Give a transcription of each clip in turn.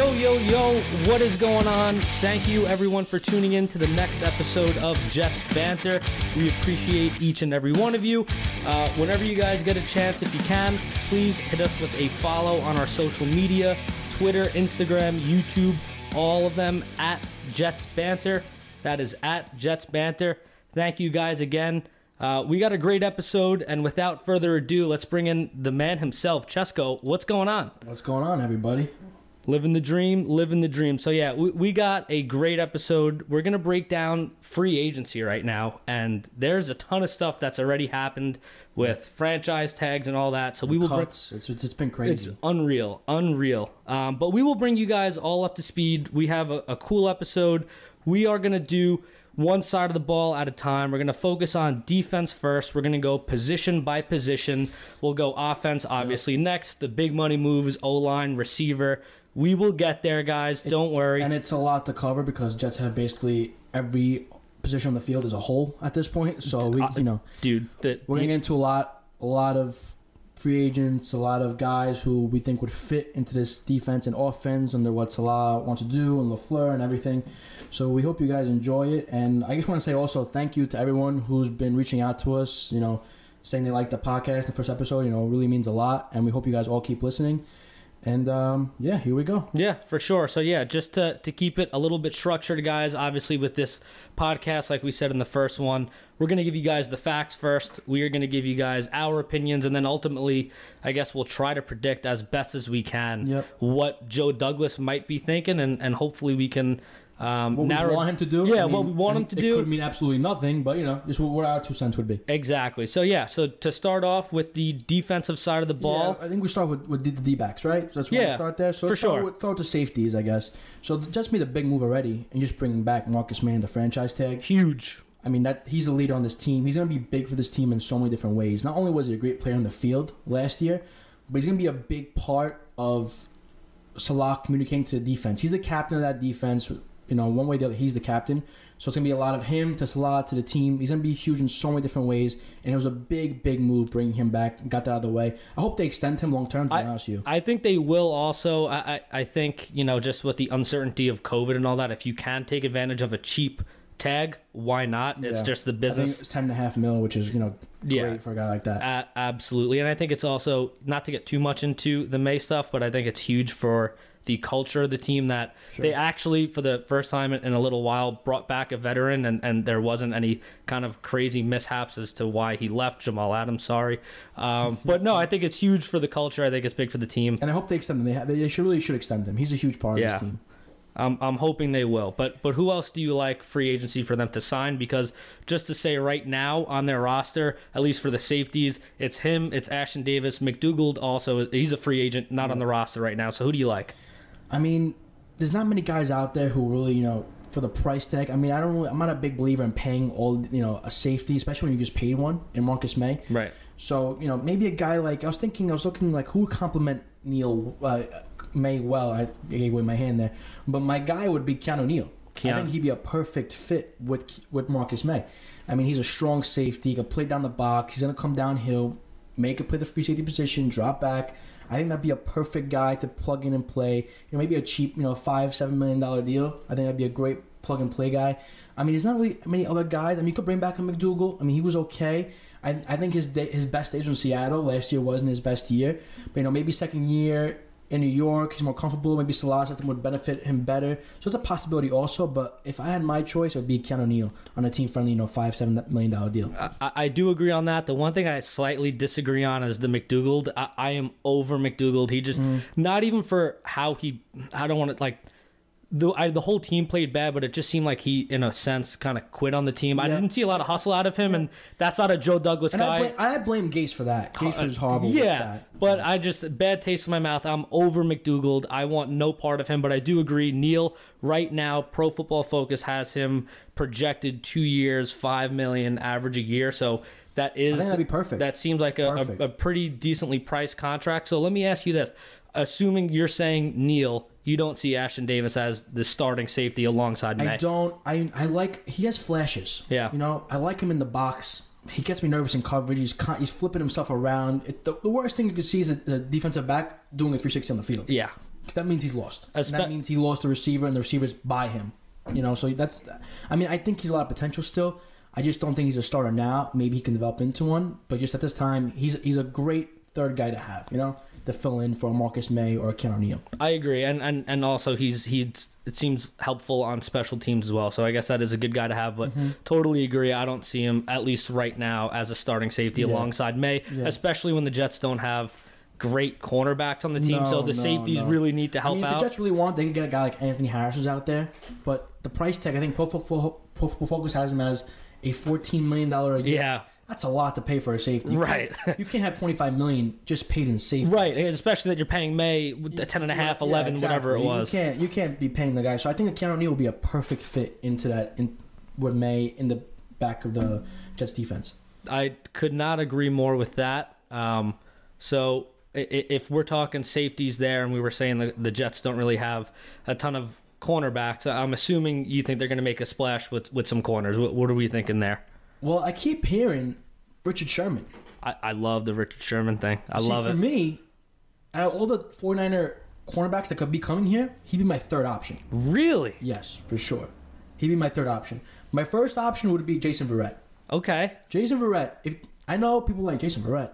Yo, yo, yo, what is going on? Thank you everyone for tuning in to the next episode of Jets Banter. We appreciate each and every one of you. Uh, whenever you guys get a chance, if you can, please hit us with a follow on our social media Twitter, Instagram, YouTube, all of them at Jets Banter. That is at Jets Banter. Thank you guys again. Uh, we got a great episode, and without further ado, let's bring in the man himself, Chesco. What's going on? What's going on, everybody? Living the dream, living the dream. So yeah, we, we got a great episode. We're gonna break down free agency right now, and there's a ton of stuff that's already happened with franchise tags and all that. So we will bring. It's, it's been it's crazy. unreal, unreal. Um, but we will bring you guys all up to speed. We have a, a cool episode. We are gonna do one side of the ball at a time. We're gonna focus on defense first. We're gonna go position by position. We'll go offense obviously next. The big money moves, O line, receiver. We will get there, guys. Don't worry. and it's a lot to cover because Jets have basically every position on the field as a whole at this point. So we, Uh, you know, Dude, the, we're the- into a lot, a lot of free agents, a lot of guys who we think would fit into this defense and offense under what Saleh wants to do and Lafleur and everything. So we hope you guys enjoy it. And I just want to say also thank you to everyone who's been reaching out to us. You know, saying they like the podcast, the first episode. You know, really means a lot. And we hope you guys all keep listening. And um, yeah, here we go. Yeah, for sure. So yeah, just to to keep it a little bit structured, guys. Obviously, with this podcast, like we said in the first one, we're gonna give you guys the facts first. We are gonna give you guys our opinions, and then ultimately, I guess we'll try to predict as best as we can Yep. what Joe Douglas might be thinking, and and hopefully we can. Um, what narrow- we want him to do. Yeah, I what we want him to it do. It could mean absolutely nothing, but you know, just what our two cents would be. Exactly. So yeah. So to start off with the defensive side of the ball, Yeah, I think we start with, with the D backs, right? So that's where Yeah, we start there. So for start sure. Start the safeties, I guess. So just made a big move already, and just bringing back Marcus Maye, the franchise tag. huge. I mean, that he's a leader on this team. He's going to be big for this team in so many different ways. Not only was he a great player on the field last year, but he's going to be a big part of Saleh communicating to the defense. He's the captain of that defense. You know, one way or the other, he's the captain. So it's going to be a lot of him to Saleh to the team. He's going to be huge in so many different ways. And it was a big, big move bringing him back. Got that out of the way. I hope they extend him long term, to be honest with you. I think they will also. I, I, I think, you know, just with the uncertainty of COVID and all that, if you can take advantage of a cheap tag, why not? It's Yeah. just the I business. it's ten and a half mil, which is you know great Yeah. for a guy like that. Absolutely. And I think it's also, not to get too much into the Maye stuff, but I think it's huge for the culture of the team that Sure. they actually, for the first time in a little while, brought back a veteran and, and there wasn't any kind of crazy mishaps as to why he left. Jamal Adams, sorry. Um, but no, I think it's huge for the culture. I think it's big for the team. And I hope they extend him. They, ha- they should really should extend him. He's a huge part of Yeah. this team. I'm, I'm hoping they will. But but who else do you like free agency for them to sign? Because just to say right now on their roster, at least for the safeties, it's him, it's Ashtyn Davis, McDougald also he's a free agent, not on the roster right now. So who do you like? I mean, there's not many guys out there who really, you know, for the price tag. I mean, I don't. Really, I'm not a big believer in paying all, you know, a safety, especially when you just paid one in Marcus Maye. Right. So you know, maybe a guy like I was thinking, I was looking like who would complement Neal uh, Maye well. I gave away my hand there, but my guy would be Keanu Neal. I think he'd be a perfect fit with with Marcus Maye. I mean, he's a strong safety. He can play down the box. He's gonna come downhill, make it play the free safety position, drop back. I think that'd be a perfect guy to plug in and play. You know, maybe a cheap, you know, five seven million dollar deal. I think that'd be a great plug and play guy. I mean, there's not really many other guys. I mean, you could bring back a McDougald. I mean, he was okay. I, I think his day, his best days in Seattle. Last year wasn't his best year, but you know, maybe second year in New York, he's more comfortable. Maybe Saleh system would benefit him better. So it's a possibility also. But if I had my choice, it would be Keanu Neal on a team friendly, you know, five seven million dollar deal. I, I do agree on that. The one thing I slightly disagree on is the McDougald. I, I am over McDougald. He just mm. not even for how he. I don't want to like. The, I, the whole team played bad, but it just seemed like he, in a sense, kind of quit on the team. I didn't see a lot of hustle out of him, and that's not a Joe Douglas And guy. I blame, I blame Gase for that. Gase uh, was horrible. with Yeah, that. but I just bad taste in my mouth. I'm over McDougald. I want no part of him. But I do agree, Neal. Right now, Pro Football Focus has him projected two years, five million average a year. So that is think that'd be perfect. That seems like a, a, a pretty decently priced contract. So let me ask you this: Assuming you're saying Neal, you don't see Ashtyn Davis as the starting safety alongside Maye. I don't. I I like. He has flashes. Yeah. You know, I like him in the box. He gets me nervous in coverage. He's con- he's flipping himself around. It, the, the worst thing you could see is a, a defensive back doing a 360 on the field. Yeah. 'Cause that means he's lost. And Espe- that means he lost the receiver, and the receivers by him. You know, so that's. I mean, I think he's a lot of potential still. I just don't think he's a starter now. Maybe he can develop into one, but just at this time, he's he's a great third guy to have. You know, to fill in for Marcus Maye or Keanu Neal. I agree, and and and also he's he's it seems helpful on special teams as well. So I guess that is a good guy to have. But Mm-hmm. totally agree. I don't see him at least right now as a starting safety Yeah. alongside Maye, Yeah. especially when the Jets don't have great cornerbacks on the team. so the no, safeties no. really need to I help mean, if out. the Jets really want, they can get a guy like Anthony Harris who's out there. But the price tag, I think Pro Football Focus has him as a fourteen million dollar a year. yeah, That's a lot to pay for a safety. You Right. can't- You can't have twenty five million just paid in safety. right. Especially that you're paying Maye with the ten and a half, Yeah, eleven, exactly. whatever it was. You can't you can't be paying the guy. So I think that Keanu Neal will be a perfect fit into that in with Maye in the back of the Jets defense. I could not agree more with that. Um, so if we're talking safeties there, and we were saying the, the Jets don't really have a ton of cornerbacks, I'm assuming you think they're going to make a splash with, with some corners. What, what are we thinking there? Well, I keep hearing Richard Sherman. I, I love the Richard Sherman thing. I See, love for it. For me, out of all the 49er cornerbacks that could be coming here, he'd be my third option. Really? Yes, for sure. He'd be my third option. My first option would be Jason Verrett. Okay. Jason Verrett. If I know people like Jason Verrett,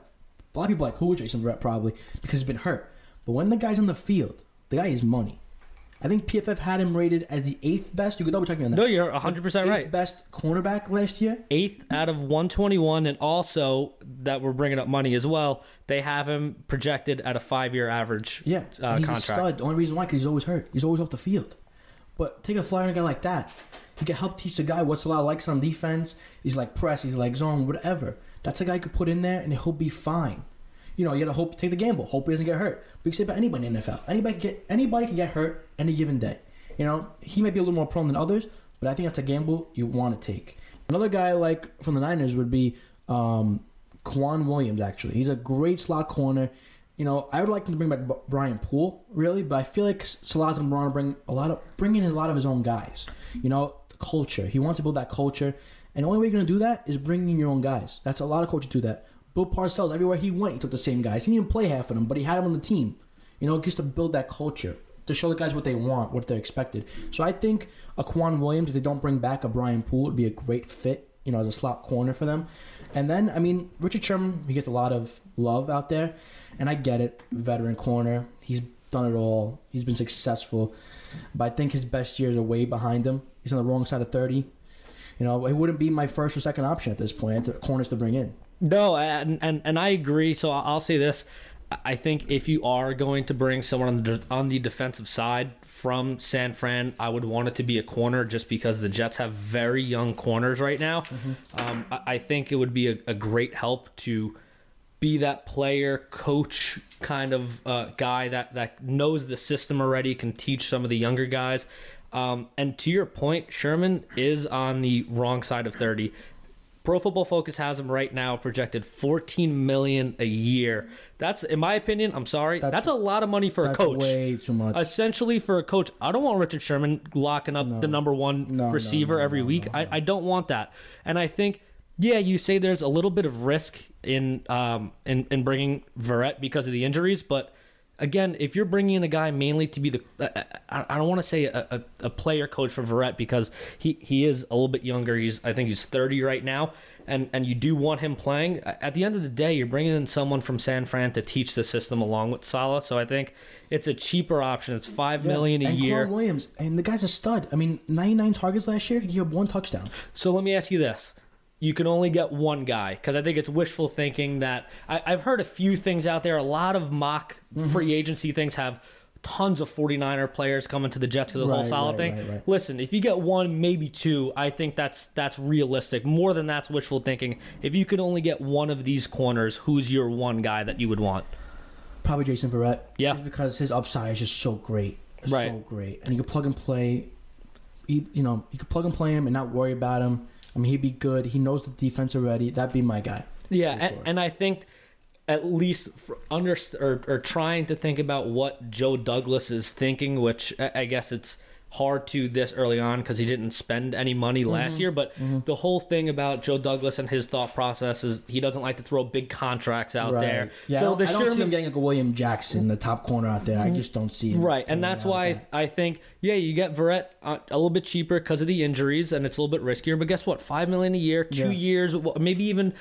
a lot of people like who Jason Verrett probably because he's been hurt. But when the guy's on the field, the guy is money. I think PFF had him rated as the eighth best. You could double check me on that. No, you're 100% eighth best cornerback last year. Eighth out of 121, and also that we're bringing up money as well. They have him projected at a five-year average Yeah, uh, he's contract. a stud. The only reason why because he's always hurt. He's always off the field. But take a flyer on a guy like that. He can help teach the guy what's a lot of likes on defense. He's like press. He's like zone. Whatever. That's a guy you could put in there and he'll be fine. You know, you gotta hope take the gamble. Hope he doesn't get hurt. But you say about anybody in the NFL. Anybody get anybody can get hurt any given day. You know, he might be a little more prone than others, but I think that's a gamble you want to take. Another guy like from the Niners would be um, K'Waun Williams. Actually, he's a great slot corner. You know, I would like him to bring back Brian Poole, really, but I feel like Saleh's want to bring a lot of bring in a lot of his own guys. You know, culture. He wants to build that culture, and the only way you're gonna do that is bringing your own guys. That's a lot of coaches do that. Bill Parcells, everywhere he went, he took the same guys. He didn't even play half of them, but he had them on the team. You know, just to build that culture, to show the guys what they want, what they're expected. So I think a K'Waun Williams, if they don't bring back a Brian Poole, would be a great fit. You know, as a slot corner for them. And then, I mean, Richard Sherman, he gets a lot of love out there, and I get it. Veteran corner, he's done it all. He's been successful, but I think his best years are way behind him. He's on the wrong side of thirty. You know, it wouldn't be my first or second option at this point. Corners to bring in. No, and, and and I agree. So I'll say this: I think if you are going to bring someone on the on the defensive side from San Fran, I would want it to be a corner, just because the Jets have very young corners right now. Um, I, I think it would be a, a great help to be that player coach kind of uh, guy that that knows the system already, can teach some of the younger guys. Um, and to your point, Sherman is on the wrong side of thirty. Pro Football Focus has him right now projected 14 million a year. That's, in my opinion, I'm sorry, that's, That's- a lot of money for a coach. way too much. Essentially, for a coach, I don't want Richard Sherman locking up the number one No, no, receiver no, every no, week. I, I don't want that. And I think, yeah, you say there's a little bit of risk in um in, in bringing Verrett because of the injuries, but again, if you're bringing in a guy mainly to be the, uh, uh, I, I don't want to say a, a, a player coach for Verrett because he, he is a little bit younger. He's I think he's 30 right now, and and you do want him playing. At the end of the day, you're bringing in someone from San Fran to teach the system along with Saleh. So I think it's a cheaper option. It's five Yeah, million a and year. Williams, and the guy's a stud. I mean, 99 targets last year. He had one touchdown. So let me ask you this. You can only get one guy because I think it's wishful thinking that I, I've heard a few things out there. A lot of mock Mm-hmm. free agency things have tons of 49er players coming to the Jets for the whole Saleh right, thing. right, right. Listen, if you get one, maybe two, I think that's that's realistic. More than that's wishful thinking. If you could only get one of these corners, who's your one guy that you would want? Probably Jason Verrett. Yeah. Just because his upside is just so great. right. So great. And you can plug and play. You know, you could plug and play him and not worry about him. I mean, he'd be good. He knows the defense already. That'd be my guy. Yeah, and, sure. and I think at least under or, or trying to think about what Joe Douglas is thinking, which I guess it's hard to this early on because he didn't spend any money Mm-hmm. last year. But the whole thing about Joe Douglas and his thought process is he doesn't like to throw big contracts out there. Yeah, so I don't, the I don't see him getting like a William Jackson, the top corner out there. I just don't see him. Right, and that's why. I think yeah, you get Verrett uh, a little bit cheaper because of the injuries, and it's a little bit riskier. But guess what? Five million a year, two Yeah. years, wh- maybe even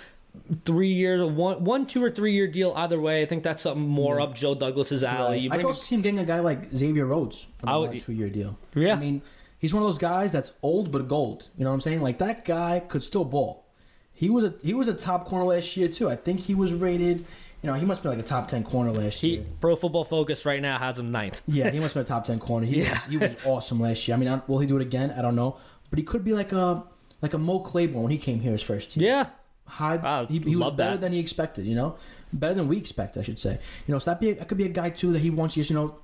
three years, one, one, two or three year deal. Either way, I think that's something more hmm. up Joe Douglas's alley. You I could also see him getting a guy like Xavier Rhodes on a two-year deal. Yeah. I mean, he's one of those guys that's old but gold. You know what I'm saying? Like that guy could still ball. He was a he was a top corner last year too. I think he was rated. You know, he must be like a top ten corner last he, year. Pro Football Focus right now has him ninth. Yeah, he must be a top ten corner. He Yeah. was, he was awesome last year. I mean, I- will he do it again? I don't know, but he could be like a like a Mo Claiborne when he came here his first year. Yeah, High, Wow, he, he was better that. than he expected. You know, better than we expect, I should say. You know, so that be that could be a guy too that he wants to just you know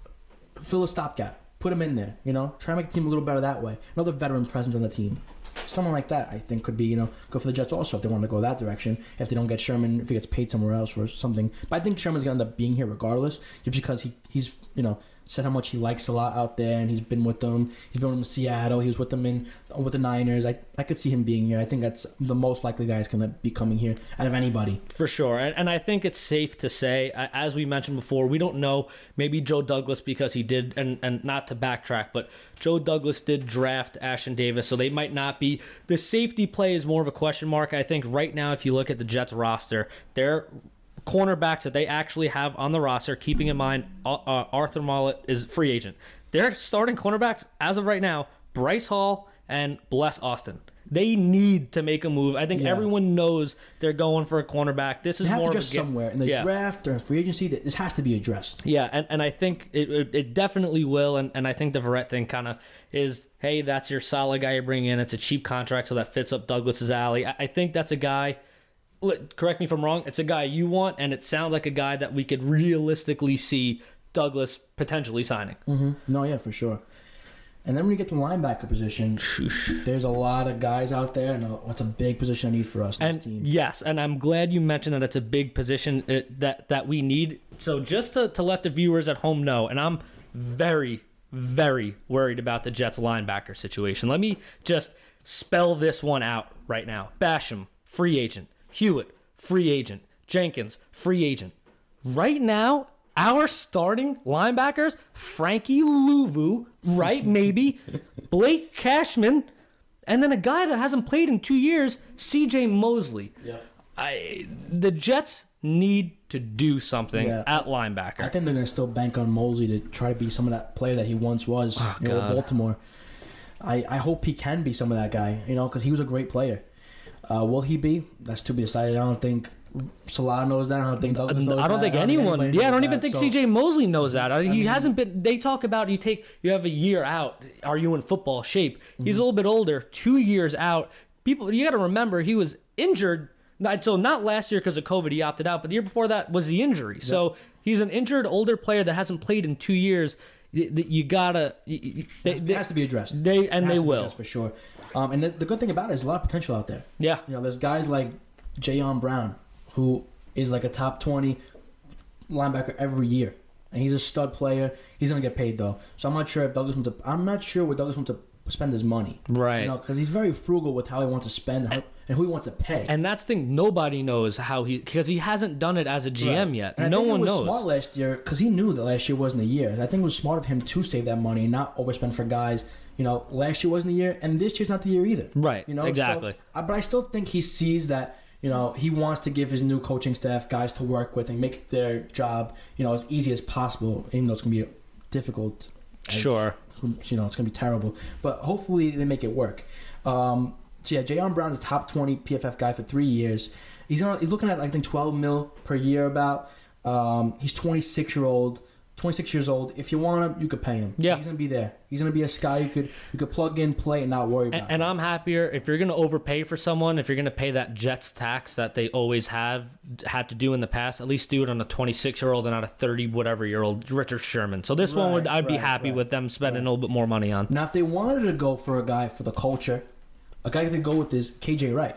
fill a stopgap, put him in there. You know, try to make the team a little better that way. Another veteran presence on the team. Someone like that, I think, could be you know go for the Jets also if they want to go that direction. If they don't get Sherman, if he gets paid somewhere else or something. But I think Sherman's gonna end up being here regardless, just because he he's you know said how much he likes a lot out there, and he's been with them. He's been with them in Seattle. He was with them in with the Niners. I I could see him being here. I think that's the most likely guy is gonna be coming here out of anybody. For sure. And, and I think it's safe to say, as we mentioned before, we don't know. Maybe Joe Douglas, because he did, and, and not to backtrack, but Joe Douglas did draft Ashtyn Davis, so they might not be. The safety play is more of a question mark. I think right now, if you look at the Jets roster, their cornerbacks that they actually have on the roster, keeping in mind uh, uh, Arthur Maulet is free agent. Their starting cornerbacks, as of right now, Bryce Hall and Bless Austin. They need to make a move. I think Yeah. everyone knows they're going for a cornerback. This is They have more to a somewhere in the yeah. draft or free agency. This has to be addressed. Yeah, and, and I think it, it, it definitely will. And, and I think the Verrett thing kind of is hey, that's your solid guy you bring in. It's a cheap contract, so that fits up Douglas's alley. I, I think that's a guy. Correct me if I'm wrong. It's a guy you want, and it sounds like a guy that we could realistically see Douglas potentially signing. Mm-hmm. No, yeah, for sure. And then when you get to the linebacker position, there's a lot of guys out there, and uh, what's a big position I need for us And this team. yes, and I'm glad you mentioned that it's a big position uh, that that we need. So just to, to let the viewers at home know, and I'm very very worried about the Jets linebacker situation. Let me just spell this one out right now. Basham, free agent. Hewitt, free agent. Jenkins, free agent. Right now, our starting linebackers, Frankie Luvu, right? Maybe Blake Cashman, and then a guy that hasn't played in two years, C.J. Mosley. Yeah. I the Jets need to do something Yeah. at linebacker. I think they're going to still bank on Mosley to try to be some of that player that he once was oh, with God. Baltimore. I, I hope he can be some of that guy, you know, because he was a great player. Uh, will he be? That's to be decided. I don't think Saleh knows that. I don't think Douglas knows I don't that. think anyone. Yeah, I don't even that. think So- C.J. Mosley knows that. I- He mean- hasn't been. They talk about you take you have a year out. Are you in football shape? He's Mm-hmm. a little bit older. Two years out. People, you got to remember he was injured. until not last year because of COVID, he opted out. But the year before that was the injury. So he's an injured older player that hasn't played in two years. You, you gotta. You, they, It they, has to be addressed. they- and they will. for sure. Um, and the, the good thing about it is a lot of potential out there. yeah. You know, there's guys like Jayon Brown, who is like a top 20 linebacker every year. And he's a stud player. He's going to get paid, though. So I'm not sure if Douglas wants to. I'm not sure what Douglas wants to spend his money. Right. You know, because he's very frugal with how he wants to spend and, and who he wants to pay. And that's the thing. Nobody knows how he because he hasn't done it as a GM Right. yet. And I no one it was knows. smart last year because he knew that last year wasn't a year. I think it was smart of him to save that money and not overspend for guys. You know, last year wasn't a year, and this year's not the year either. Right, You know, so- exactly. uh, but I still think he sees that. You know, he wants to give his new coaching staff guys to work with and make their job, you know, as easy as possible. Even though it's gonna be difficult. as- Sure. You know, it's gonna be terrible, but hopefully they make it work. Um, so yeah, Jayon Brown is a top twenty PFF guy for three years. He's on, he's looking at I think twelve mil per year about. Um, he's twenty six year old, twenty six years old. If you want him, you could pay him. Yeah. he's gonna be there. He's gonna be a guy you could you could plug in, play, and not worry about. And, and I'm happier if you're going to overpay for someone, if you're going to pay that Jets tax that they always have had to do in the past, at least do it on a 26 year old and not a 30 whatever year old Richard Sherman. So this one would I'd be happy right, with them spending a little bit more money on. Now, if they wanted to go for a guy for the culture, a guy that they go with is KJ Wright.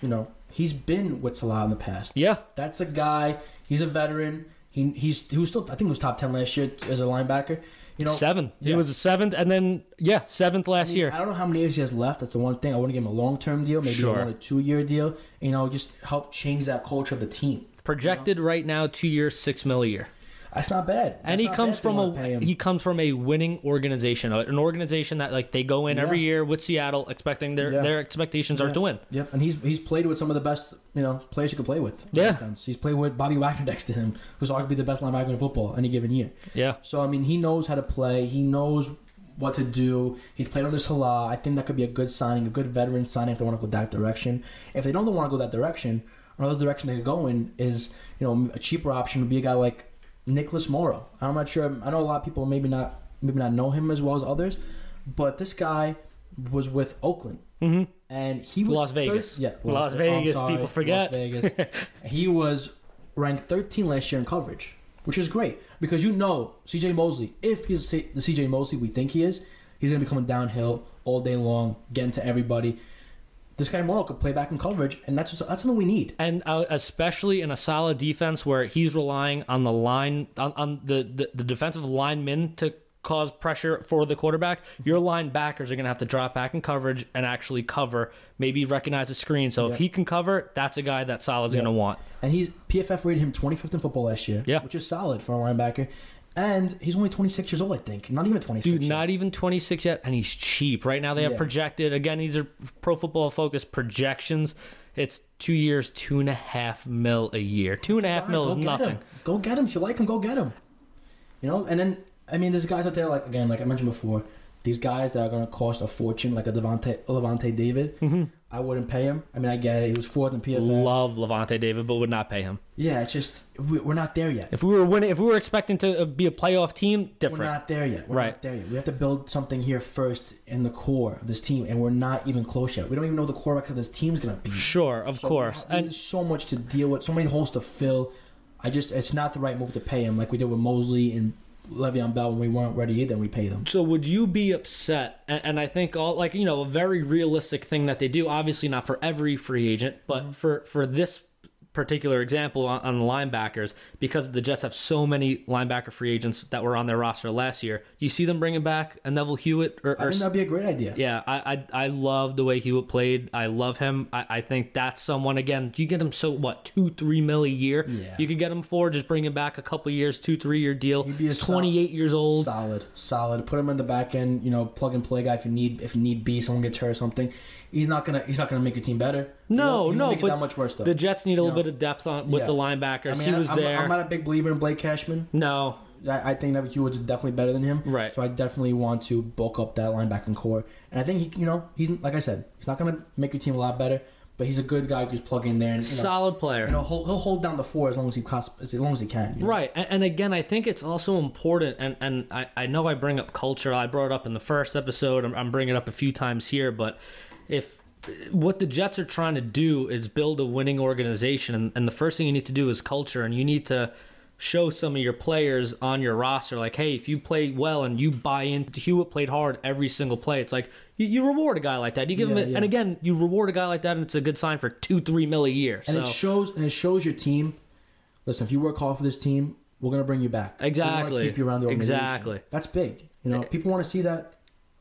You know, he's been with Saleh in the past. Yeah, That's a guy. He's a veteran. He he's he was still I think he was top ten last year as a linebacker. You know, seven. He was a seventh, and then yeah, seventh last year. I don't know how many years he has left. That's the one thing. I want to give him a long term deal, maybe Sure. a two year deal. You know, just help change that culture of the team. Projected right now, two years, six mil a year. That's not bad. and he comes bad if they from a he comes from a winning organization, an organization that like they go in every year with Seattle, expecting their Yeah. their expectations are to win. Yep, and he's he's played with some of the best you know players you could play with. Yeah. defense. he's played with Bobby Wagner next to him, who's arguably the best linebacker in football any given year. Yeah, So I mean, he knows how to play. He knows what to do. He's played under Saleh. I think that could be a good signing, a good veteran signing if they want to go that direction. If they don't want to go that direction, another direction they could go in is you know a cheaper option would be a guy like Nicholas Morrow. I'm not sure. I know a lot of people maybe not maybe not know him as well as others, but this guy was with Oakland. hmm And he was Las thir- Vegas. yeah, Las I'm Vegas, sorry, people forget. Las Vegas. he was ranked 13 last year in coverage, which is great because you know CJ Mosley. If he's the CJ Mosley we think he is, he's gonna be coming downhill all day long, getting to everybody. This guy Morrow could play back in coverage, and that's that's something we need. and uh, especially in a solid defense where he's relying on the line on, on the, the the defensive linemen to cause pressure for the quarterback. Your linebackers are going to have to drop back in coverage and actually cover, maybe recognize the screen. So Yeah. if he can cover, that's a guy that Saleh's Yeah. going to want. And he's PFF rated him 25th in football last year, Yeah. which is solid for a linebacker. And he's only 26 years old, I think. Not even 26. Dude, yet. not even 26 yet, and he's cheap. Right now, they have Yeah. projected, again, these are pro football focused projections. It's two years, two and a half mil a year. Two and a half mil is nothing. Him. Go get him. If you like him, go get him. You know, and then I mean, there's guys out there like again, like I mentioned before, these guys that are gonna cost a fortune, like a Lavonte David. Mm-hmm. I wouldn't pay him. I mean, I get it. He was fourth in PFF. Love Lavonte David, but would not pay him. yeah, it's just we, we're not there yet. If we were winning, if we were expecting to uh, be a playoff team, different. We're not there yet. We're Right. not there yet. We have to build something here first in the core of this team, and we're not even close yet. We don't even know the quarterback of this team's gonna be. Sure, of So course. And so much to deal with, so many holes to fill. I just, it's not the right move to pay him like we did with Mosley and Le'Veon Bell when we weren't ready either. and We pay them. so, would you be upset? And, and I think all like you know a very realistic thing that they do. Obviously, not for every free agent, but Mm-hmm. for for this particular example on, on the linebackers, because the Jets have so many linebacker free agents that were on their roster last year. You see them bringing back a Neville Hewitt or, I think that'd be a great idea. Yeah, I, I I love the way Hewitt played. I love him. I, I think that's someone again. You get him so what two three mil a year. Yeah. You could get him for just bring him back a couple years, two three year deal. He'd be a He's twenty eight years old. Solid, solid. Put him in the back end. You know, plug and play guy if you need if you need be someone gets hurt or something. He's not gonna he's not gonna make your team better. He No, won't- he won't no, make it but that much worse though. The Jets need a little know. bit of depth on with Yeah. the linebackers. I mean, he was I'm, there. I'm not a big believer in Blake Cashman. no, I, I think that Hewitt's definitely better than him. Right. So I definitely want to bulk up that linebacking core, and I think he, you know, he's like I said, he's not gonna make your team a lot better, but he's a good guy who just plug in there and you know, solid player. you know he'll, he'll hold down the four as long as he as long as he can. you know? Right, and, and again, I think it's also important, and, and I, I know I bring up culture. I brought it up in the first episode. I'm, I'm bringing it up a few times here, but if what the Jets are trying to do is build a winning organization, and, and the first thing you need to do is culture, and you need to show some of your players on your roster, like, hey, if you play well and you buy in, Hewitt played hard every single play. It's like you, you reward a guy like that. You give him, a, yeah. and again, you reward a guy like that, and it's a good sign for two, three mil a year. And so it shows and it shows your team. Listen, if you work hard for this team, we're gonna bring you back. Exactly. keep you around the organization. Exactly. That's big. You know, eh, people want to see that.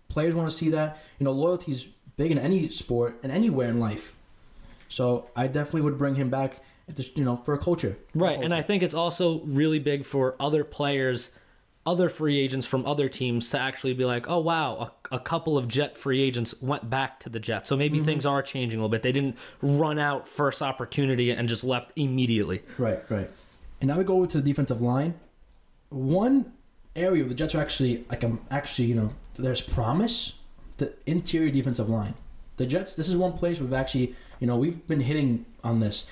Players want to see that. You know, loyalty's big in any sport and anywhere in life. So I definitely would bring him back. At this, you know, for a culture. For a Right, and. I think it's also really big for other players, other free agents from other teams to actually be like, oh wow, a, a couple of Jet free agents went back to the Jets, so Mm-hmm. maybe things are changing a little bit. They didn't run out first opportunity and just left immediately. Right, right. And now we go over to the defensive line. One area where the Jets are actually like I'm actually, you know, there's promise. The interior defensive line. The Jets, this is one place we've actually, you know, we've been hitting on this.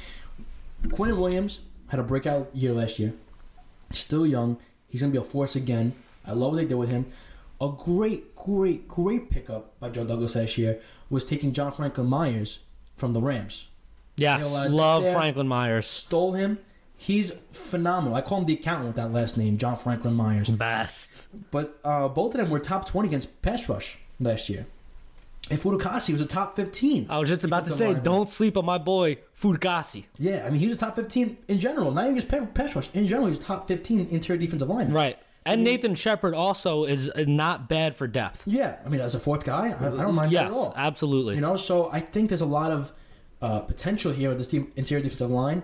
Quinn Williams had a breakout year last year. Still young. He's gonna be a force again. I love what they did with him. A great, great, great pickup by Joe Douglas last year was taking John Franklin Myers from the Rams Yes, You know love Franklin Myers. stole him. He's phenomenal. I call him the accountant with that last name, John Franklin Myers. Best. But uh, both of them were top 20 against pass rush last year. And Fatukasi was a top 15. I was just about to say, don't sleep on my boy Fatukasi. Yeah, I mean, he was a top 15 in general, not even just pa- pass rush. In general, he was top 15 interior defensive lineman. Right. And Nathan Shepherd also is not bad for depth. Yeah, I mean, as a fourth guy, I, I don't mind that Yes, at all. absolutely. You know, so I think there's a lot of uh, potential here with this team, interior defensive line,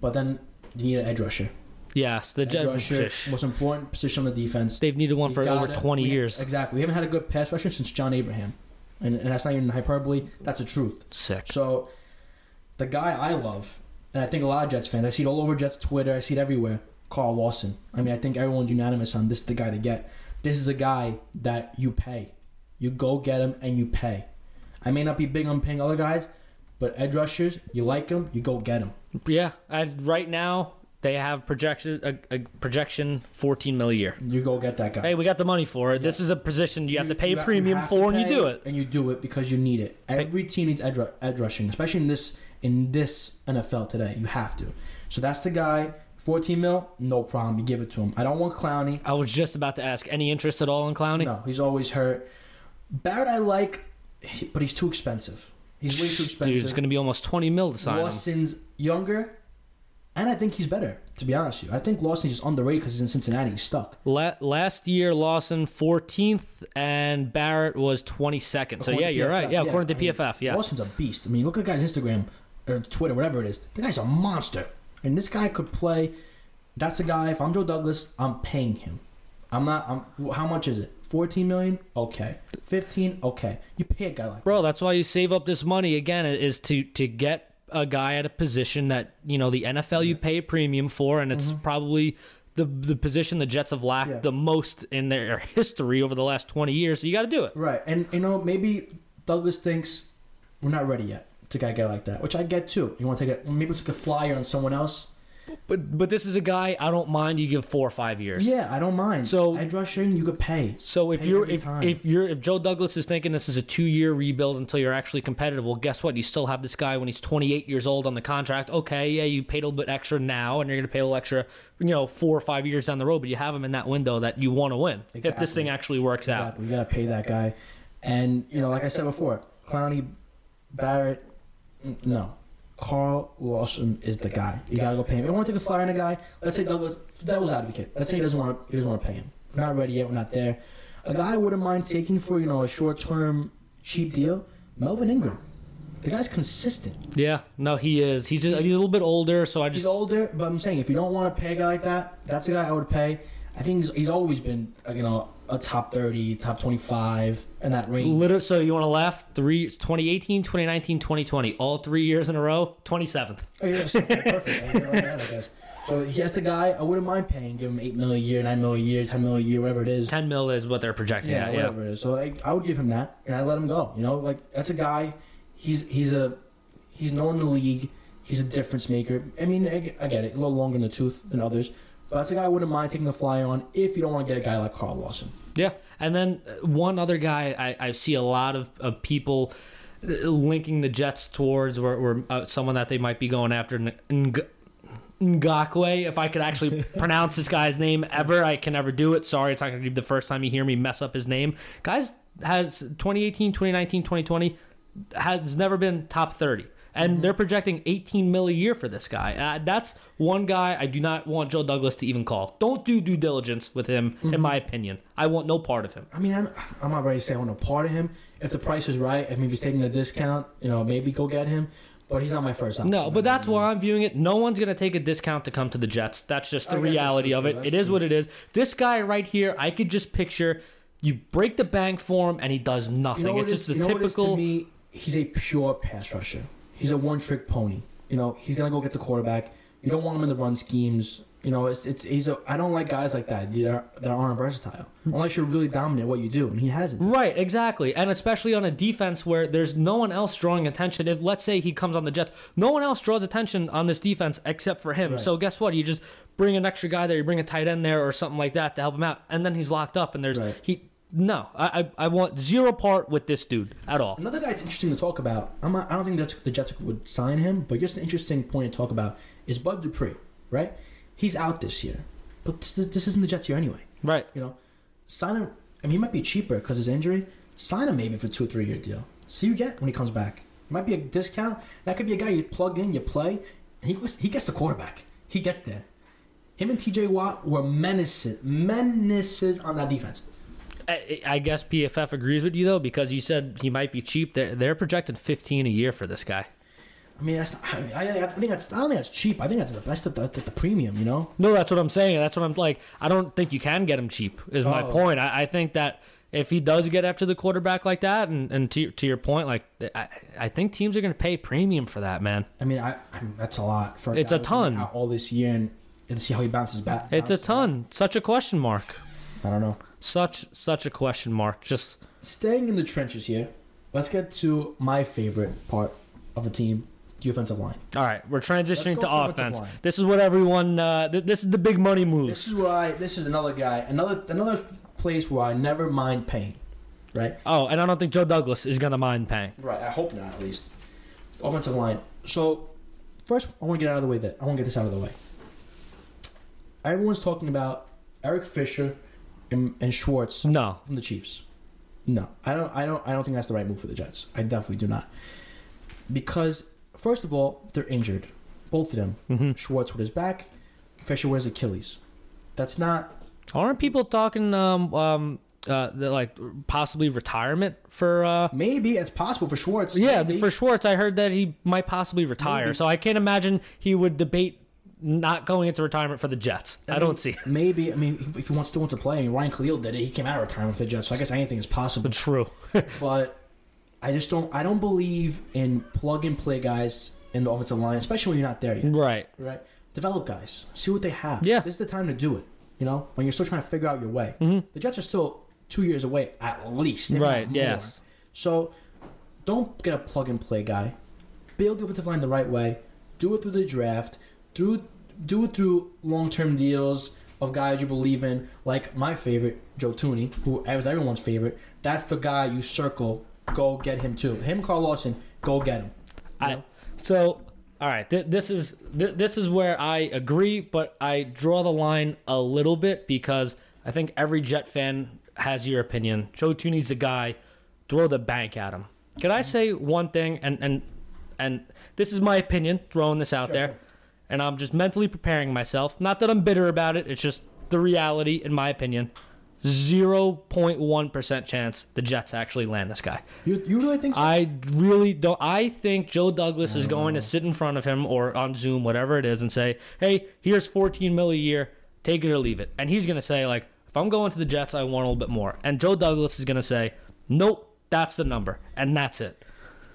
but then you need an edge rusher. Yes, the Edge rusher, most important position on the defense. They've needed one You for over gotta- 20 we- years. Exactly. We haven't had a good pass rusher since John Abraham, and, and that's not even hyperbole. That's the truth. Sick. So, the guy I love, and I think a lot of Jets fans, I see it all over Jets Twitter, I see it everywhere. Carl Lawson. I mean, I think everyone's unanimous on this. Is the guy to get. This is a guy that you pay. You go get him and you pay. I may not be big on paying other guys, but edge rushers, you like them, you go get them. Yeah, and right now they have projection a, a projection 14 mil a year. You go get that guy. Hey, we got the money for it. This is a position you have to pay a premium for, and you do it. And you do it because you need it. Every team needs edge, edge rushing, especially in this in this NFL today. You have to. So that's the guy. 14 mil, no problem. You give it to him. I don't want Clowney. I was just about to ask, any interest at all in Clowney? No, he's always hurt. Barrett, I like, but he's too expensive. He's way too expensive. Dude, it's going to be almost 20 mil to sign him. Lawson's younger, and I think he's better. To be honest with you, I think Lawson's just underrated because he's in Cincinnati. He's stuck. La- last year, Lawson 14th and Barrett was 22nd. So yeah, you're PFF, right. Yeah, according I mean, to PFF, yes. Lawson's a beast. I mean, look at the guy's Instagram or Twitter, whatever it is. The guy's a monster, and this guy could play. That's a guy. If I'm Joe Douglas, I'm paying him. I'm not. I'm. How much is it? 14 million. Okay. 15. Okay. You pay a guy like. Bro, that's why you save up this money again is to to get a guy at a position that, you know, the NFL you pay a premium for and it's probably the the position the Jets have lacked Mm-hmm. Yeah. the most in their history over the last 20 years. So you got to do it. Right, and you know maybe Douglas thinks we're not ready yet to get a guy like that, which I get too. You want to take a maybe take a flyer on someone else. But but this is a guy I don't mind you give 4 or 5 years. Yeah, I don't mind. So- edge rushing, you could pay. So if Pay you're if, time. if you're if Joe Douglas is thinking this is a two year rebuild until you're actually competitive, well, guess what? You still have this guy when he's 28 years old on the contract. Okay, yeah, you paid a little bit extra now, and you're going to pay a little extra, you know, four or five years down the road. But you have him in that window that you want to win if this thing actually works out. Exactly, you gotta pay that guy, and you know, like I said before, Clowney, Barrett, no. Carl Lawson is the guy. You gotta go pay him. You want to take a flyer on a guy? Let's say Douglas, devil's advocate. Let's say he doesn't want to. He doesn't want to pay him. We're not ready yet. We're not there. A guy I wouldn't mind taking for you know a short term cheap deal. Melvin Ingram. The guy's consistent. Yeah, no, he is. He's just he's a little bit older, so I just He's older, but I'm saying if you don't want to pay a guy like that, that's a guy I would pay. I think he's, he's always been uh, you know a top 30, top 25 in that range. Literally, so you want to laugh? Three, 2018, 2019, 2020, all three years in a row, 27th. Oh, yeah, so, okay, perfect. I know that, I guess. So he has the guy. I wouldn't mind paying. Give him eight mil a year, nine mil a year, ten mil a year, whatever it is. 10 mil is what they're projecting Yeah, at. Yeah. whatever it is. So I, I would give him that, and I let him go. You know, like that's a guy. He's he's a he's known in the league. He's a difference maker. I mean, I, I get it. A little longer in the tooth than others, but that's a guy I wouldn't mind taking a flyer on if you don't want to get a guy like Carl Lawson. Yeah, and then uh, one other guy I, I see a lot of, of people uh, linking the Jets towards, or, or uh, someone that they might be going after, Ng- Ng- Ngakoue. If I could actually pronounce this guy's name ever, I can never do it. Sorry, it's not going to be the first time you hear me mess up his name. Guys has 2018, 2019, 2020 has never been top 30. And they're projecting 18 mil a year for this guy. Uh, that's one guy I do not want Joe Douglas to even call. Don't do due diligence with him, in my opinion. I want no part of him. I mean, I'm, I'm not ready to say I want a part of him. If the price is right, if he's taking a discount, you know, maybe go get him. But he's not my first option. No, but that's why I'm viewing it. No one's going to take a discount to come to the Jets. That's just the I guess that's reality of it. That's It is true. what it is. This guy right here, I could just picture you break the bank for him and he does nothing. You know it's just it the? You know it is typical. to me, he's a pure pass rusher. He's a one-trick pony. You know, he's gonna go get the quarterback. You don't want him in the run schemes. You know, it's it's he's a. I don't like guys like that that are, that aren't versatile unless you're really dominant at what you do, and he hasn't. Right, exactly. And especially on a defense where there's no one else drawing attention. If let's say he comes on the Jets, no one else draws attention on this defense except for him. Right. So guess what? You just bring an extra guy there, you bring a tight end there or something like that to help him out, and then he's locked up and there's Right. he no, I, I I want zero part with this dude at all. Another guy that's interesting to talk about. I'm not, I don't think that's, the Jets would sign him, but just an interesting point to talk about is Bud Dupree. Right, he's out this year, but this, this isn't the Jets year anyway. Right. You know, sign him. I mean, he might be cheaper because his injury. Sign him maybe for two or three year deal. See you get when he comes back. It might be a discount. That could be a guy you plug in, you play, and he gets, he gets the quarterback. He gets there. Him and T.J. Watt were menaces, menaces on that defense. I, I guess PFF agrees with you though because you said he might be cheap. They're they're projected 15 a year for this guy. I mean, that's I, I, I think that's I don't think that's cheap. I think that's the best at the, the premium. You know, No, that's what I'm saying. That's what I'm like. I don't think you can get him cheap. Is my Oh. point. I, I think that if he does get after the quarterback like that, and, and to to your point, like I, I think teams are going to pay premium for that, man. I mean, I, I mean, that's a lot for. It's a ton. all this year and, and see how he bounces back. It's a bounces back. ton. Such a question mark. I don't know. Such such a question mark. Just Staying in the trenches here, let's get to my favorite part of the team, the offensive line. all right. We're transitioning to offense. This is what everyone. Uh, th- this is the big money moves. This is where I. This is another guy, another another place where I never mind paying. Right. Oh, and I don't think Joe Douglas is going to mind paying. Right. I hope not, at least. Offensive line. So, first, I want to get out of the way. That I want to get this out of the way. Everyone's talking about Eric Fisher and, and Schwartz No. from the Chiefs. No, I don't. I don't. I don't think that's the right move for the Jets. I definitely do not. Because first of all, they're injured, both of them. hmm Schwartz with his back, Fisher with his Achilles. That's not. Aren't people talking um um uh the, like possibly retirement for uh Maybe it's possible for Schwartz. yeah Maybe. for Schwartz I heard that he might possibly retire Maybe. so I can't imagine he would debate not going into retirement for the Jets I, mean, don't see it Maybe. I mean, if he wants still wants to play, I mean, Ryan Kalil did it. He came out of retirement with the Jets, so I guess anything is possible. but true but I just don't. I don't believe in plug and play guys in the offensive line, especially when you're not there yet. right Right? Develop guys. See what they have. Yeah. This is the time to do it. You know, when you're still trying to figure out your way. Mhm. The Jets are still two years away at least. right yes So don't get a plug and play guy. Build the offensive line the right way. Do it through the draft. Through do it through long term deals of guys you believe in, like my favorite, Joe Thuney, who was everyone's favorite. That's the guy you circle. Go get him too. Him, Carl Lawson, go get him. You I so all right th- this is th- this is where I agree but I draw the line a little bit because I think every Jet fan has your opinion Joe Thuney's the guy throw the bank at him can I say one thing and and and this is my opinion throwing this out Sure, there. And I'm just mentally preparing myself not that I'm bitter about it it's just the reality in my opinion 0.1% chance the Jets actually land this guy You, you really think so? I really don't. I think Joe Douglas is going to oh. sit in front of him or on Zoom, whatever it is, and say, "Hey, here's 14 mil a year. Take it or leave it." And he's going to say, like, "If I'm going to the Jets, I want a little bit more." And Joe Douglas is going to say, "Nope, that's the number, and that's it."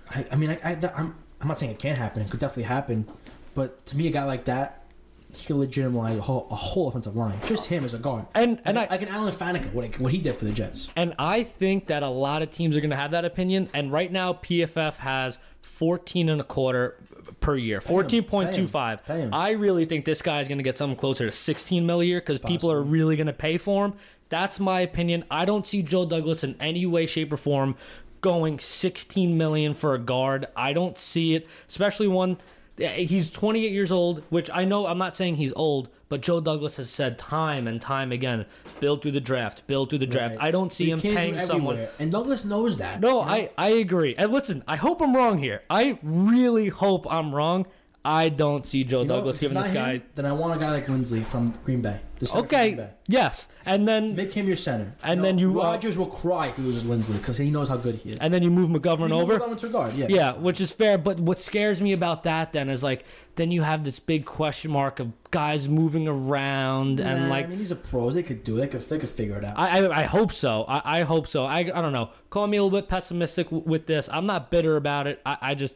I, I mean, I, I, I'm, I'm not saying it can't happen. It could definitely happen. But to me, a guy like that, he could legitimize a whole, a whole offensive line. Just him as a guard. And and I like an Alan Faneca, what, what he did for the Jets. and I think that a lot of teams are going to have that opinion. And right now, PFF has 14 and a quarter per year, him, pay him, 14.25. I really think this guy is going to get something closer to 16 mil a year because people are really going to pay for him. That's my opinion. I don't see Joe Douglas in any way, shape, or form going 16 million for a guard. I don't see it, especially one. He's 28 years old, which I know I'm not saying he's old, but Joe Douglas has said time and time again, build through the draft, build through the draft. Right. I don't see him paying someone. And Douglas knows that. No, you know? I, I agree. And listen, I hope I'm wrong here. I really hope I'm wrong. I don't see Joe You know, Douglas giving this guy. him, Then I want a guy like Linsley from Green Bay. From Green Okay, Bay. yes, and then Make him your center. And then you, uh, Rodgers will cry if he loses Linsley because he knows how good he is. and then you move McGovern You over. him to guard, yeah. Yeah, which is fair. But what scares me about that then is like then you have this big question mark of guys moving around and like I mean, these are pros. They could do. it. They could. They could figure it out. I, I, I hope so. I, I hope so. I, I don't know. Call me a little bit pessimistic w- with this. I'm not bitter about it. I, I just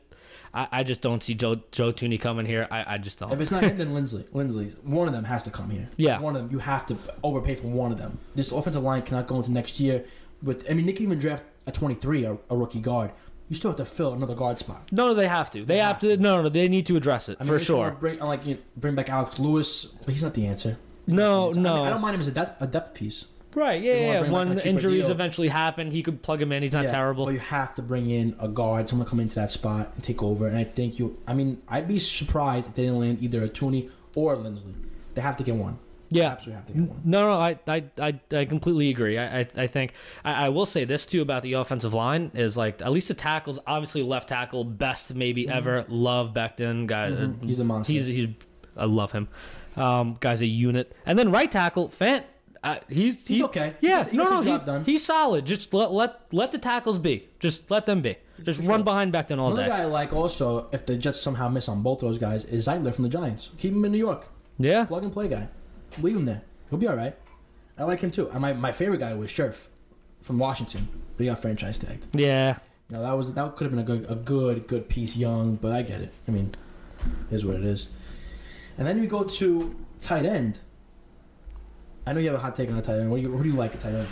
I, I just don't see Joe Joe Thuney coming here. I, I just don't. If it's not him, then Linsley. Linsley. One of them has to come here. Yeah. One of them. You have to overpay for one of them. This offensive line cannot go into next year with. I mean, they can even draft a 23, a, a rookie guard. You still have to fill another guard spot. No, no, they have to. They have to. No, no, they need to address it I mean, for sure. Bring like you know, bring back Alex Lewis, but he's not the answer. No, I, mean, no. I don't mind him as a depth, a depth piece. Right? Yeah, yeah. back When injuries eventually happen, he could plug him in. He's not Yeah, terrible. But you have to bring in a guard, someone to come into that spot and take over. And I think you. I mean, I'd be surprised if they didn't land either a Thuney or a Linsley. They have to get one. yeah. Absolutely have to get one. No, no, I, I, I, I completely agree. I, I, I think I, I will say this too about the offensive line is like at least the tackles, obviously left tackle, best maybe ever. Love Becton, guy. uh, Mhm. He's a monster. He's, he's, I love him. Um, guy's a unit. And then right tackle, Fant. Uh, he's, He's okay. Yeah, gets- he no, no, he's, done. he's solid. Just let let let the tackles be. Just let them be. Just run behind Becton all Another day. guy I like also, if the Jets somehow miss on both those guys, is Zeitler from the Giants. Keep him in New York. Yeah, Plug and play guy. Leave him there. He'll be all right. I like him too. And my, my favorite guy was Scherff from Washington, but he got franchise tagged. yeah. Know, that was that could have been a good a good good piece young, but I get it. I mean, it is what it is. And then we go to tight end. I know you have a hot take on a tight end. What do you who do you like at tight end?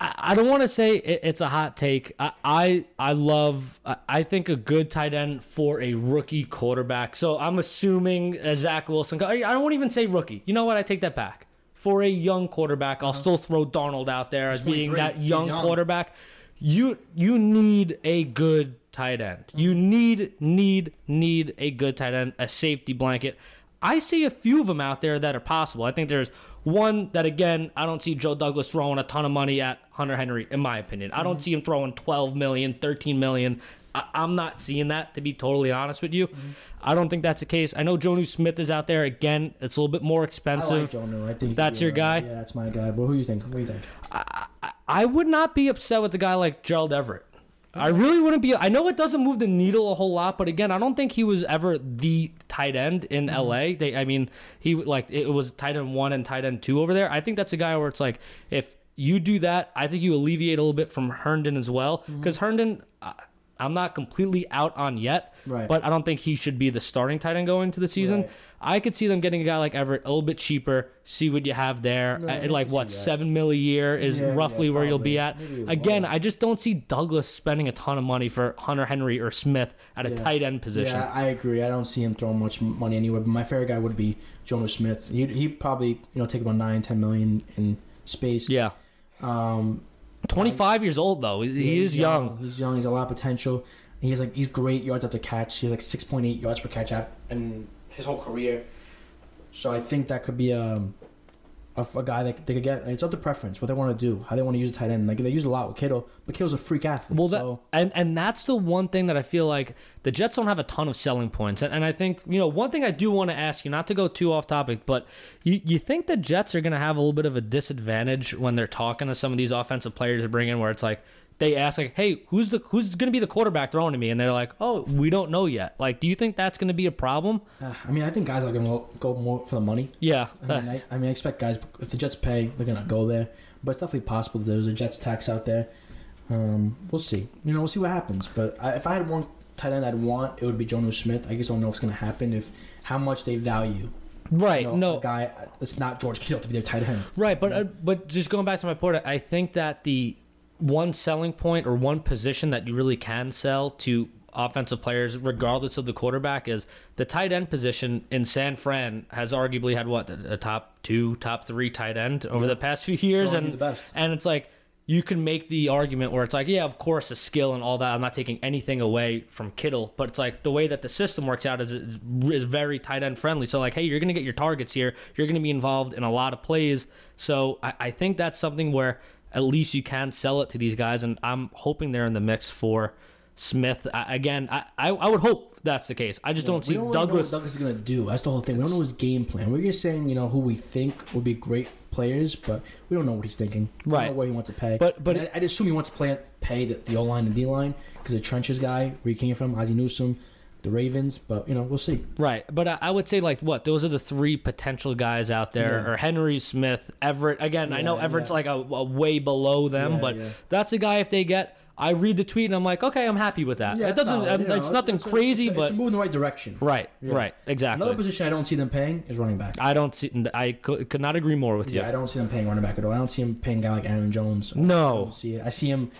I, I don't want to say it, it's a hot take. I I, I love. I, I think a good tight end for a rookie quarterback. So I'm assuming Zach Wilson. I don't even say rookie. You know what? I take that back. For a young quarterback, I'll uh-huh. still throw Darnold out there as being that young, young. quarterback. You you need a good tight end. You mm-hmm. need need need a good tight end, a safety blanket. I see a few of them out there that are possible. I think there's one that again, I don't see Joe Douglas throwing a ton of money at Hunter Henry in my opinion. I don't mm-hmm. see him throwing 12 million, 13 million. I, I'm not seeing that to be totally honest with you. Mm-hmm. I don't think that's the case. I know Jonnu Smith is out there again. It's a little bit more I like expensive. I think That's your uh, guy? Yeah, that's my guy. But who do you think? What do you think? I, I would not be upset with a guy like Gerald Everett. I really wouldn't be. I know it doesn't move the needle a whole lot, but again, I don't think he was ever the tight end in Mm-hmm. LA. They, I mean, he like it was tight end one and tight end two over there. I think that's a guy where it's like if you do that, I think you alleviate a little bit from Herndon as well Mm-hmm. because Herndon. I, I'm not completely out on yet, Right. but I don't think he should be the starting tight end going into the season. Right. I could see them getting a guy like Everett a little bit cheaper, see what you have there. I at like what seven mil a year is Yeah, roughly yeah, where you'll be at. Again. I just don't see Douglas spending a ton of money for Hunter Henry or Smith at a Yeah. tight end position. Yeah, I agree. I don't see him throwing much money anywhere. But my favorite guy would be Jonnu Smith. He'd, he'd probably you know take about nine, ten million in space. Yeah. Um, 25 years old though. He he's is young. He's young. He's a lot of potential. He has like he's great yards after catch. He has like six point eight yards per catch af- in his whole career. So I think that could be um, a, a guy that they could get. It's up to preference what they want to do, how they want to use a tight end. Like they use a lot with Kittle, but Kittle's a freak athlete. Well, that so and and that's the one thing that I feel like the Jets don't have a ton of selling points, and, and I think you know one thing I do want to ask you, not to go too off topic, but you you think the Jets are going to have a little bit of a disadvantage when they're talking to some of these offensive players to bring in, where it's like they ask like, hey, who's the who's going to be the quarterback throwing to me, and they're like, oh, we don't know yet. Like, do you think that's going to be a problem? uh, I mean, I think guys are gonna go more for the money. Yeah, I mean, I, I mean, I expect guys if the Jets pay, they're gonna go there. But it's definitely possible that there's a Jets tax out there. Um, we'll see. You know, we'll see what happens. But I, if I had one tight end I'd want, it would be Jonnu Smith. I just don't know if it's gonna happen. If how much they value, right. you know, no, a guy. It's not George Kittle to be their tight end. Right, but uh, but just going back to my point, I think that the one selling point or one position that you really can sell to offensive players, regardless of the quarterback, is the tight end position in San Fran has arguably had what a top two, top three tight end over the past few years, and the best. and it's like you can make the argument where it's like, yeah, of course, a skill and all that. I'm not taking anything away from Kittle, but it's like the way that the system works out is is very tight end friendly. So like, hey, you're gonna get your targets here. You're gonna be involved in a lot of plays. So I, I think that's something where at least you can sell it to these guys, and I'm hoping they're in the mix for Smith. I, again, I, I I would hope that's the case. I just don't we see don't really Douglas. Douglas is gonna do. That's the whole thing. We don't know his game plan. We're just saying, you know, who we think would be great players, but we don't know what he's thinking. We don't Right. know where he wants to pay. But- but And I, I'd assume he wants to play pay the, the O line and D line because the trenches guy where he came from, Ozzie Newsome, the Ravens. But you know, we'll see. Right, but I, I would say like what those are the three potential guys out there, Yeah. or Henry Smith, Everett. Again, I know Everett's yeah. like a, a way below them, Yeah, but yeah. that's a guy if they get. I read the tweet and I'm like, okay, I'm happy with that. Yeah, it doesn't. solid, you know, it's nothing it's crazy, it's but it's in the right direction. right, Yeah. right, exactly. Another position I don't see them paying is running back. I don't see. I could, could not agree more with you. Yeah, I don't see them paying running back at all. I don't see him paying a guy like Aaron Jones. No. don't see it. I see him.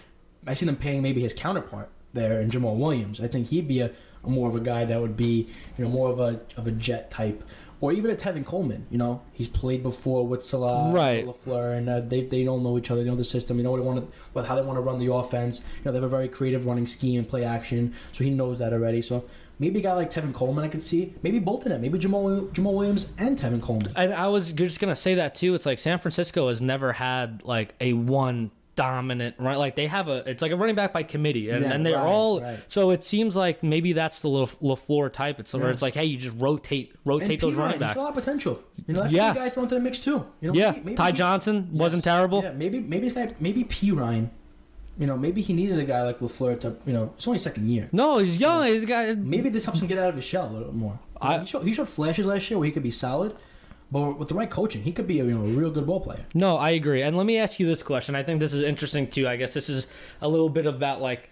I see them paying maybe his counterpart there in Jamaal Williams. I think he'd be a more of a guy that would be you know more of a of a jet type, or even a Tevin Coleman. You know, he's played before with Saleh, Right. Lafleur, and uh, they they don't know each other. They know the system. They know what they want to, well, how they want to run the offense. You know, they have a very creative running scheme and play action, so he knows that already. So. Maybe a guy like Tevin Coleman, I could see. Maybe both of them. Maybe Jamal Jamal Williams and Tevin Coleman. And I was just gonna say that too. It's like San Francisco has never had like a one dominant right Like they have a, it's like a running back by committee, and, Yeah, and they're right, all. right. So it seems like maybe that's the La- Lafleur type. It's where Yeah. it's like, hey, you just rotate, rotate And those P. running backs. a lot of potential. You know, that Yes. could be a guy thrown into the mix too. You know, yeah, maybe- maybe Ty he- Johnson wasn't Yes. terrible. Yeah, maybe maybe this guy maybe Perine. You know, maybe he needed a guy like Lafleur to. You know, it's only second year. No, he's young. He's got Maybe this helps him get out of his shell a little more. I- he, showed, he showed flashes last year where he could be solid, but with the right coaching, he could be a, you know, a real good ball player. No, I agree. And let me ask you this question. I think this is interesting too. I guess this is a little bit about like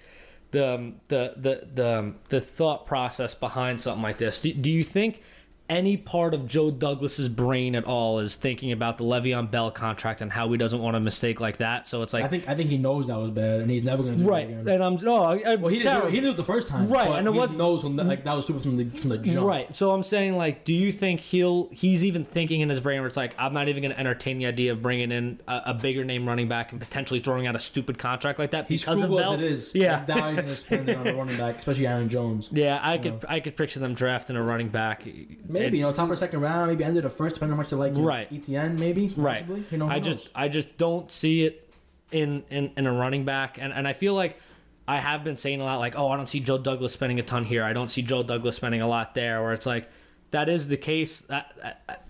the um, the the the um, the thought process behind something like this. Do, do you think any part of Joe Douglas's brain at all is thinking about the Le'Veon Bell contract and how he doesn't want a mistake like that? So it's like I think I think he knows that was bad, and he's never going to do right. it again. And I'm no, I, I, Well, he didn't, do it, he didn't do it the first time, Right, and it he was- knows from the, like that was stupid from the from the jump. Right. So I'm saying, like, do you think he'll he's even thinking in his brain where it's like, I'm not even going to entertain the idea of bringing in a, a bigger name running back and potentially throwing out a stupid contract like that He's because of Bell? as it is. Yeah. Doubt he's going to spend on a running back, especially Aaron Jones. Yeah, I could uh, I could picture them drafting a running back. Maybe It- you know top the second round, maybe end of the first, depending on how much they like. Right. Etienne maybe. right. Possibly. You know, I knows? just I just don't see it in in, in a running back, and and I feel like. I have been saying a lot like, oh, I don't see Joe Douglas spending a ton here. I don't see Joe Douglas spending a lot there. Where it's like, that is the case. That,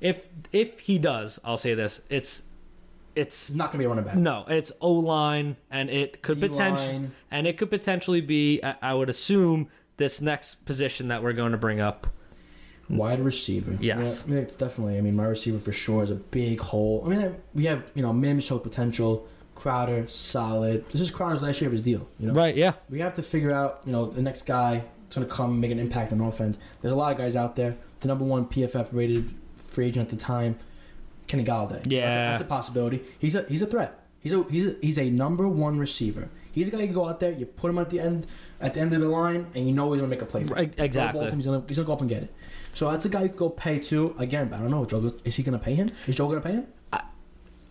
if if he does, I'll say this: it's it's not going to be a running back. No, it's O line, and it could potentially and it could potentially be. I I would assume this next position that we're going to bring up. Wide receiver. Yes. Yeah, it's definitely. I mean, my receiver for sure is a big hole. I mean, I- we have you know Mims showed potential. Crowder solid. This is Crowder's last year of his deal. You know, Right? Yeah. we have to figure out you know the next guy that's going to come make an impact on offense. There's a lot of guys out there. The number one PFF rated free agent at the time, Kenny Golladay. Yeah. that's a, that's a possibility. He's a he's a threat. He's a he's a, he's a number one receiver. He's a guy you can go out there, you put him at the end at the end of the line, and you know he's gonna make a play. For. Right, Throw the ball exactly. He's gonna he's gonna go up and get it. So that's a guy you could go pay to. Again, But I don't know. Joe, is he gonna pay him? Is Joe gonna pay him? I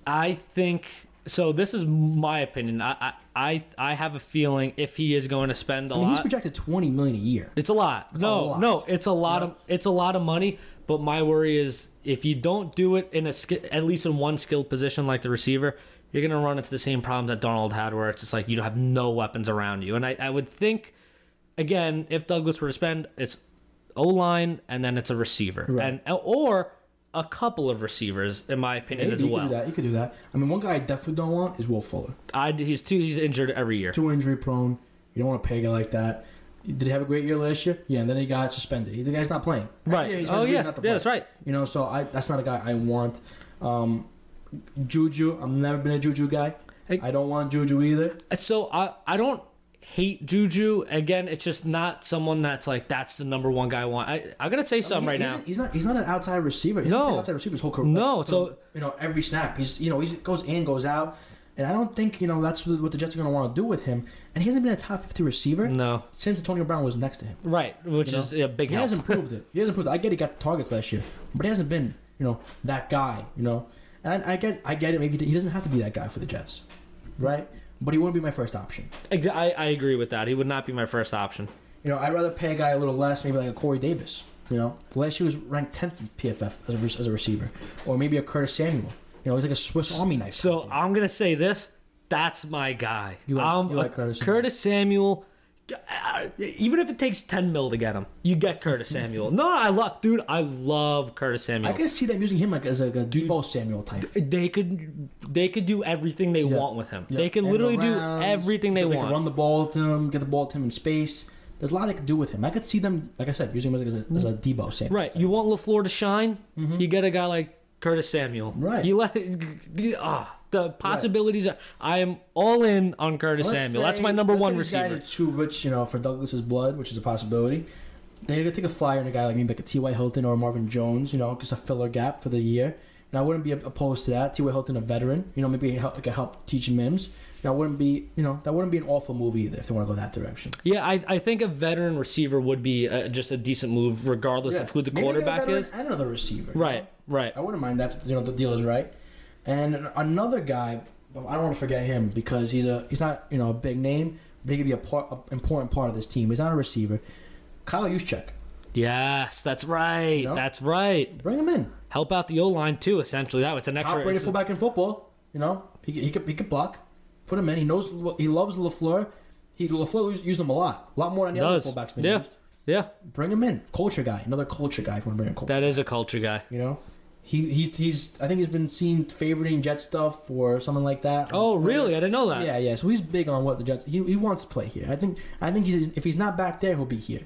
I think so. This is my opinion. I I I, have a feeling if he is going to spend a I mean, he's projected twenty million a year. it's a lot. a no, lot. no, it's a lot Yeah. of it's a lot of money. But my worry is if you don't do it in a at least in one skilled position like the receiver, you're gonna run into the same problem that Darnold had, where it's just like you don't have no weapons around you. And I, I would think, again, if Douglas were to spend, it's O line and then it's a receiver, Right. and or a couple of receivers, in my opinion, Maybe as he could do that. He could do that. I mean, one guy I definitely don't want is Will Fuller. I, he's too he's injured every year. Too injury prone. You don't want to pay a guy like that. Did he have a great year last year? Yeah, and then he got suspended. He, the guy's not playing. Right. Yeah, he's oh yeah. Yeah, that's right. You know, so I that's not a guy I want. Um, Juju, I've never been a Juju guy. Hey. I don't want Juju either. So I I don't hate Juju. Again, it's just not someone that's like that's the number one guy I want. I I'm gonna say something He- right he's, now. He's not. He's not an outside receiver. He's No. not an outside receiver his whole career. No, so- you know every snap. He's you know he goes in, goes out, and I don't think you know that's what the Jets are going to want to do with him. And he hasn't been a top fifty receiver No. since Antonio Brown was next to him. Right, which You know? is a big He help. hasn't proved it. He hasn't proved it. I get he got targets last year, but he hasn't been you know that guy. You know, and I, I get I get it. Maybe he doesn't have to be that guy for the Jets, right? But he wouldn't be my first option. I, I agree with that. He would not be my first option. You know, I'd rather pay a guy a little less, maybe like a Corey Davis. You know, last year he was ranked 10th in PFF as a, as a receiver, or maybe a Curtis Samuel. You know, he's like a Swiss Army knife. So I'm gonna say this. That's my guy. You like- you like Curtis Curtis Samuel. Even if it takes ten mil to get him, you get Curtis Samuel. no, I love, dude. I love Curtis Samuel. I can see them using him like as like a Deebo Samuel type. they could, they could do everything they want with him. They could End literally do everything they, They want. can run the ball to him, get the ball to him in space. There's a lot they could do with him. I could see them, like I said, using him as a, as a Deebo Samuel. Right. You want LaFleur to shine? You get a guy like Curtis Samuel. Mm-hmm. Right. You let ah the possibilities. Are, I am all in on Curtis Let's Samuel. That's my number one say guys receiver. are too rich, you know, for Douglas's blood, which is a possibility. They're gonna take a flyer on a guy like maybe like a T.Y. Hilton or Marvin Jones, you know, just a filler gap for the year. And I wouldn't be opposed to that. T.Y. Hilton, a veteran, you know, maybe help, like a help teach Mims. That wouldn't be, you know, that wouldn't be an awful move either if they want to go that direction. Yeah, I, I think a veteran receiver would be uh, just a decent move, regardless of who the Maybe quarterback is. and another receiver. you know? Right. Right. I wouldn't mind that. if, You know, the deal is right. And another guy, I don't want to forget him because he's a he's not you know a big name, but he could be a part, a important part of this team. He's not a receiver. Kyle Juszczyk, Yes, that's right. know? That's right. bring him in. Help out the O line too. Essentially, that was an extra. Top rated it's- fullback in football. You know, he could- he could he could block. Put him in. He knows he loves Lafleur. He Lafleur used, him a lot, a lot more than the does. other fullbacks been Yeah. used. Yeah, Bring him in. Culture guy. Another culture guy. If you want to bring in culture. that is a culture guy. You know, He, he he's I think he's been seen favoriting Jet stuff or something like that. Oh, really? I didn't know that. Yeah, yeah. So he's big on what the Jets. He, he wants to play here. I think I think he's, if he's not back there, he'll be here.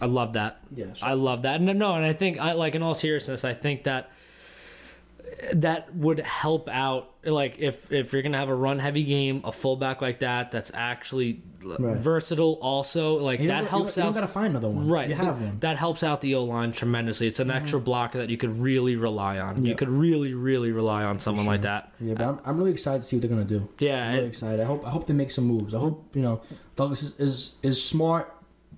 I love that. Yeah. I love that. No, no, and I think I like in all seriousness, I think that that would help out. Like if if you're gonna have a run heavy game, a fullback like that, that's actually Right. versatile. Also, like that helps you out. You gotta find another one. Right, You have one. That helps out the O line tremendously. It's an extra mm-hmm. blocker that you could really rely on. You could really, really rely on someone like that. Yeah, but I'm, I'm really excited to see what they're gonna do. Yeah, I'm really it- excited. I hope I hope they make some moves. I hope you know Douglas is is, is smart,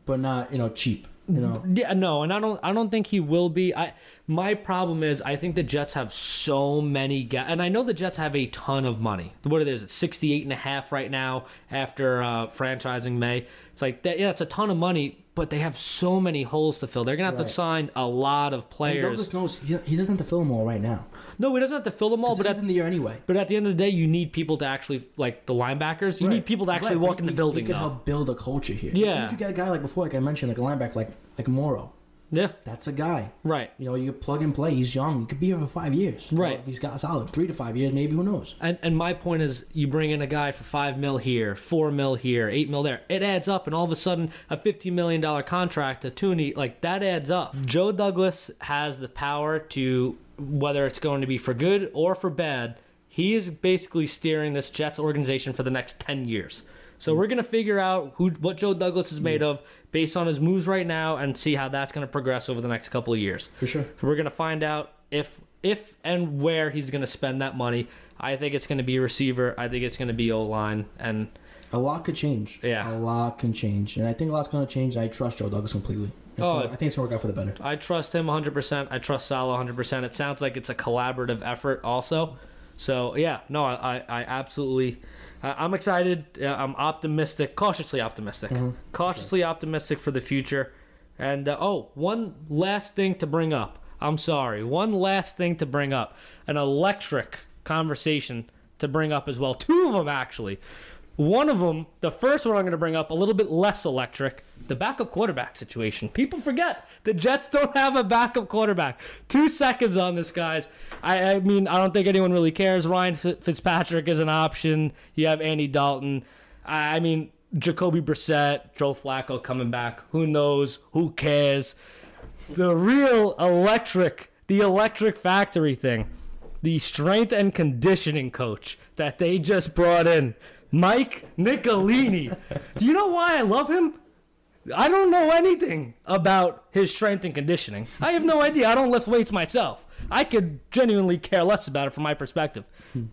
but not you know cheap. You know. Yeah, no, and I don't I don't think he will be. I my problem is I think the Jets have so many guys and I know the Jets have a ton of money. What it is, it's 68 and a half right now after uh, franchising Maye. It's like that yeah, it's a ton of money, but they have so many holes to fill. They're going to have Right. to sign a lot of And players. Douglas knows he, he doesn't have to fill them all right now. No, he doesn't have to fill them all, but at, in the year anyway. but at the end of the day, you need people to actually like the linebackers. You need people to actually Right, walk but in the he- building. He could though. help build a culture here. Yeah. You get a guy like before, like I mentioned, like a linebacker, like like Morrow. Yeah, That's a guy. right. You know, you plug and play. He's young. He could be here for five years. Right. if he's got solid three to five years, maybe who knows? And and my point is, you bring in a guy for five mil here, four mil here, eight mil there. It adds up, and all of a sudden, a fifteen million dollar contract to Thuney, like that adds up. Joe Douglas has the power to whether it's going to be for good or for bad. He is basically steering this Jets organization for the next ten years. So mm. we're gonna figure out who what Joe Douglas is made mm. of based on his moves right now, and see how that's gonna progress over the next couple of years. For sure. We're gonna find out if if and where he's gonna spend that money. I think it's gonna be receiver. I think it's gonna be O line, and A lot could change. Yeah. A lot can change. And I think a lot's going to change. And I trust Joe Douglas completely. Oh. I think it's going to work out for the better. I trust him 100%. I trust Saleh 100%. It sounds like it's a collaborative effort, also. So yeah, no, I I, I absolutely. I- I'm excited. I'm optimistic, cautiously optimistic, cautiously optimistic for the future. And uh, oh, one last thing to bring up. I'm sorry. One last thing to bring up. An electric conversation to bring up as well. Two of them actually. One of them, the first one I'm going to bring up, a little bit less electric, the backup quarterback situation. People forget the Jets don't have a backup quarterback. Two seconds on this, guys. I, I mean, I don't think anyone really cares. Ryan Fitzpatrick is an option. You have Andy Dalton. I I mean, Jacoby Brissett, Joe Flacco coming back. Who knows? Who cares? The real electric, the electric factory thing the strength and conditioning coach that they just brought in, Mike Nicolini. Do you know why I love him? I don't know anything about his strength and conditioning. I have no idea. I don't lift weights myself. I could genuinely care less about it from my perspective.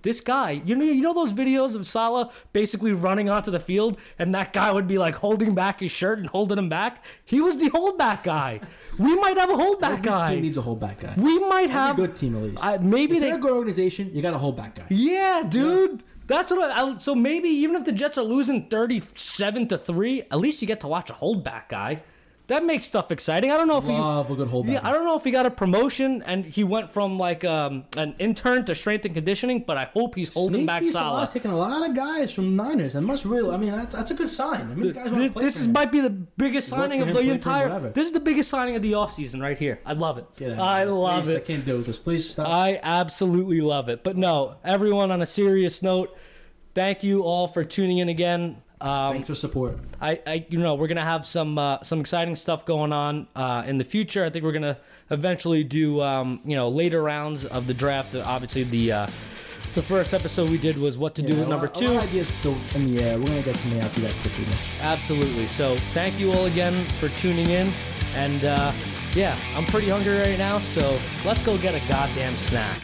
This guy, you know, you know those videos of Saleh basically running onto the field, and that guy would be like holding back his shirt and holding him back. He was the holdback guy. We might have a holdback Every guy. team needs a holdback guy. we might Every have a good team at least. Maybe if they you're a good organization, you got a holdback guy. yeah, dude. That's what I, I. So maybe even if the Jets are losing thirty-seven to three, at least you get to watch a holdback guy. That makes stuff exciting. I don't know if he. Love a good holdback. Yeah, I don't know if he got a promotion and he went from like um, an intern to strength and conditioning, but I hope he's holding back Sneaky Saleh. Saleh's taking a lot of guys from Niners. and must really. I mean, that's, that's a good sign. I mean, guys want This, to play this is, might be the biggest Work signing of the play for him, entire. This is the biggest signing of the offseason right here. I love it. Get out I love Please, it. I can't do this. Please stop. I absolutely love it. But no, everyone on a serious note, thank you all for tuning in again. Um, Thanks for support. I, I, you know, we're gonna have some uh, some exciting stuff going on uh, in the future. I think we're gonna eventually do, um, you know, later rounds of the draft. Obviously, the uh, the first episode we did was what to do with number two. ideas still in the air. We're gonna get something out to you guys quickly. Absolutely. So thank you all again for tuning in. And uh, yeah, I'm pretty hungry right now, so let's go get a goddamn snack.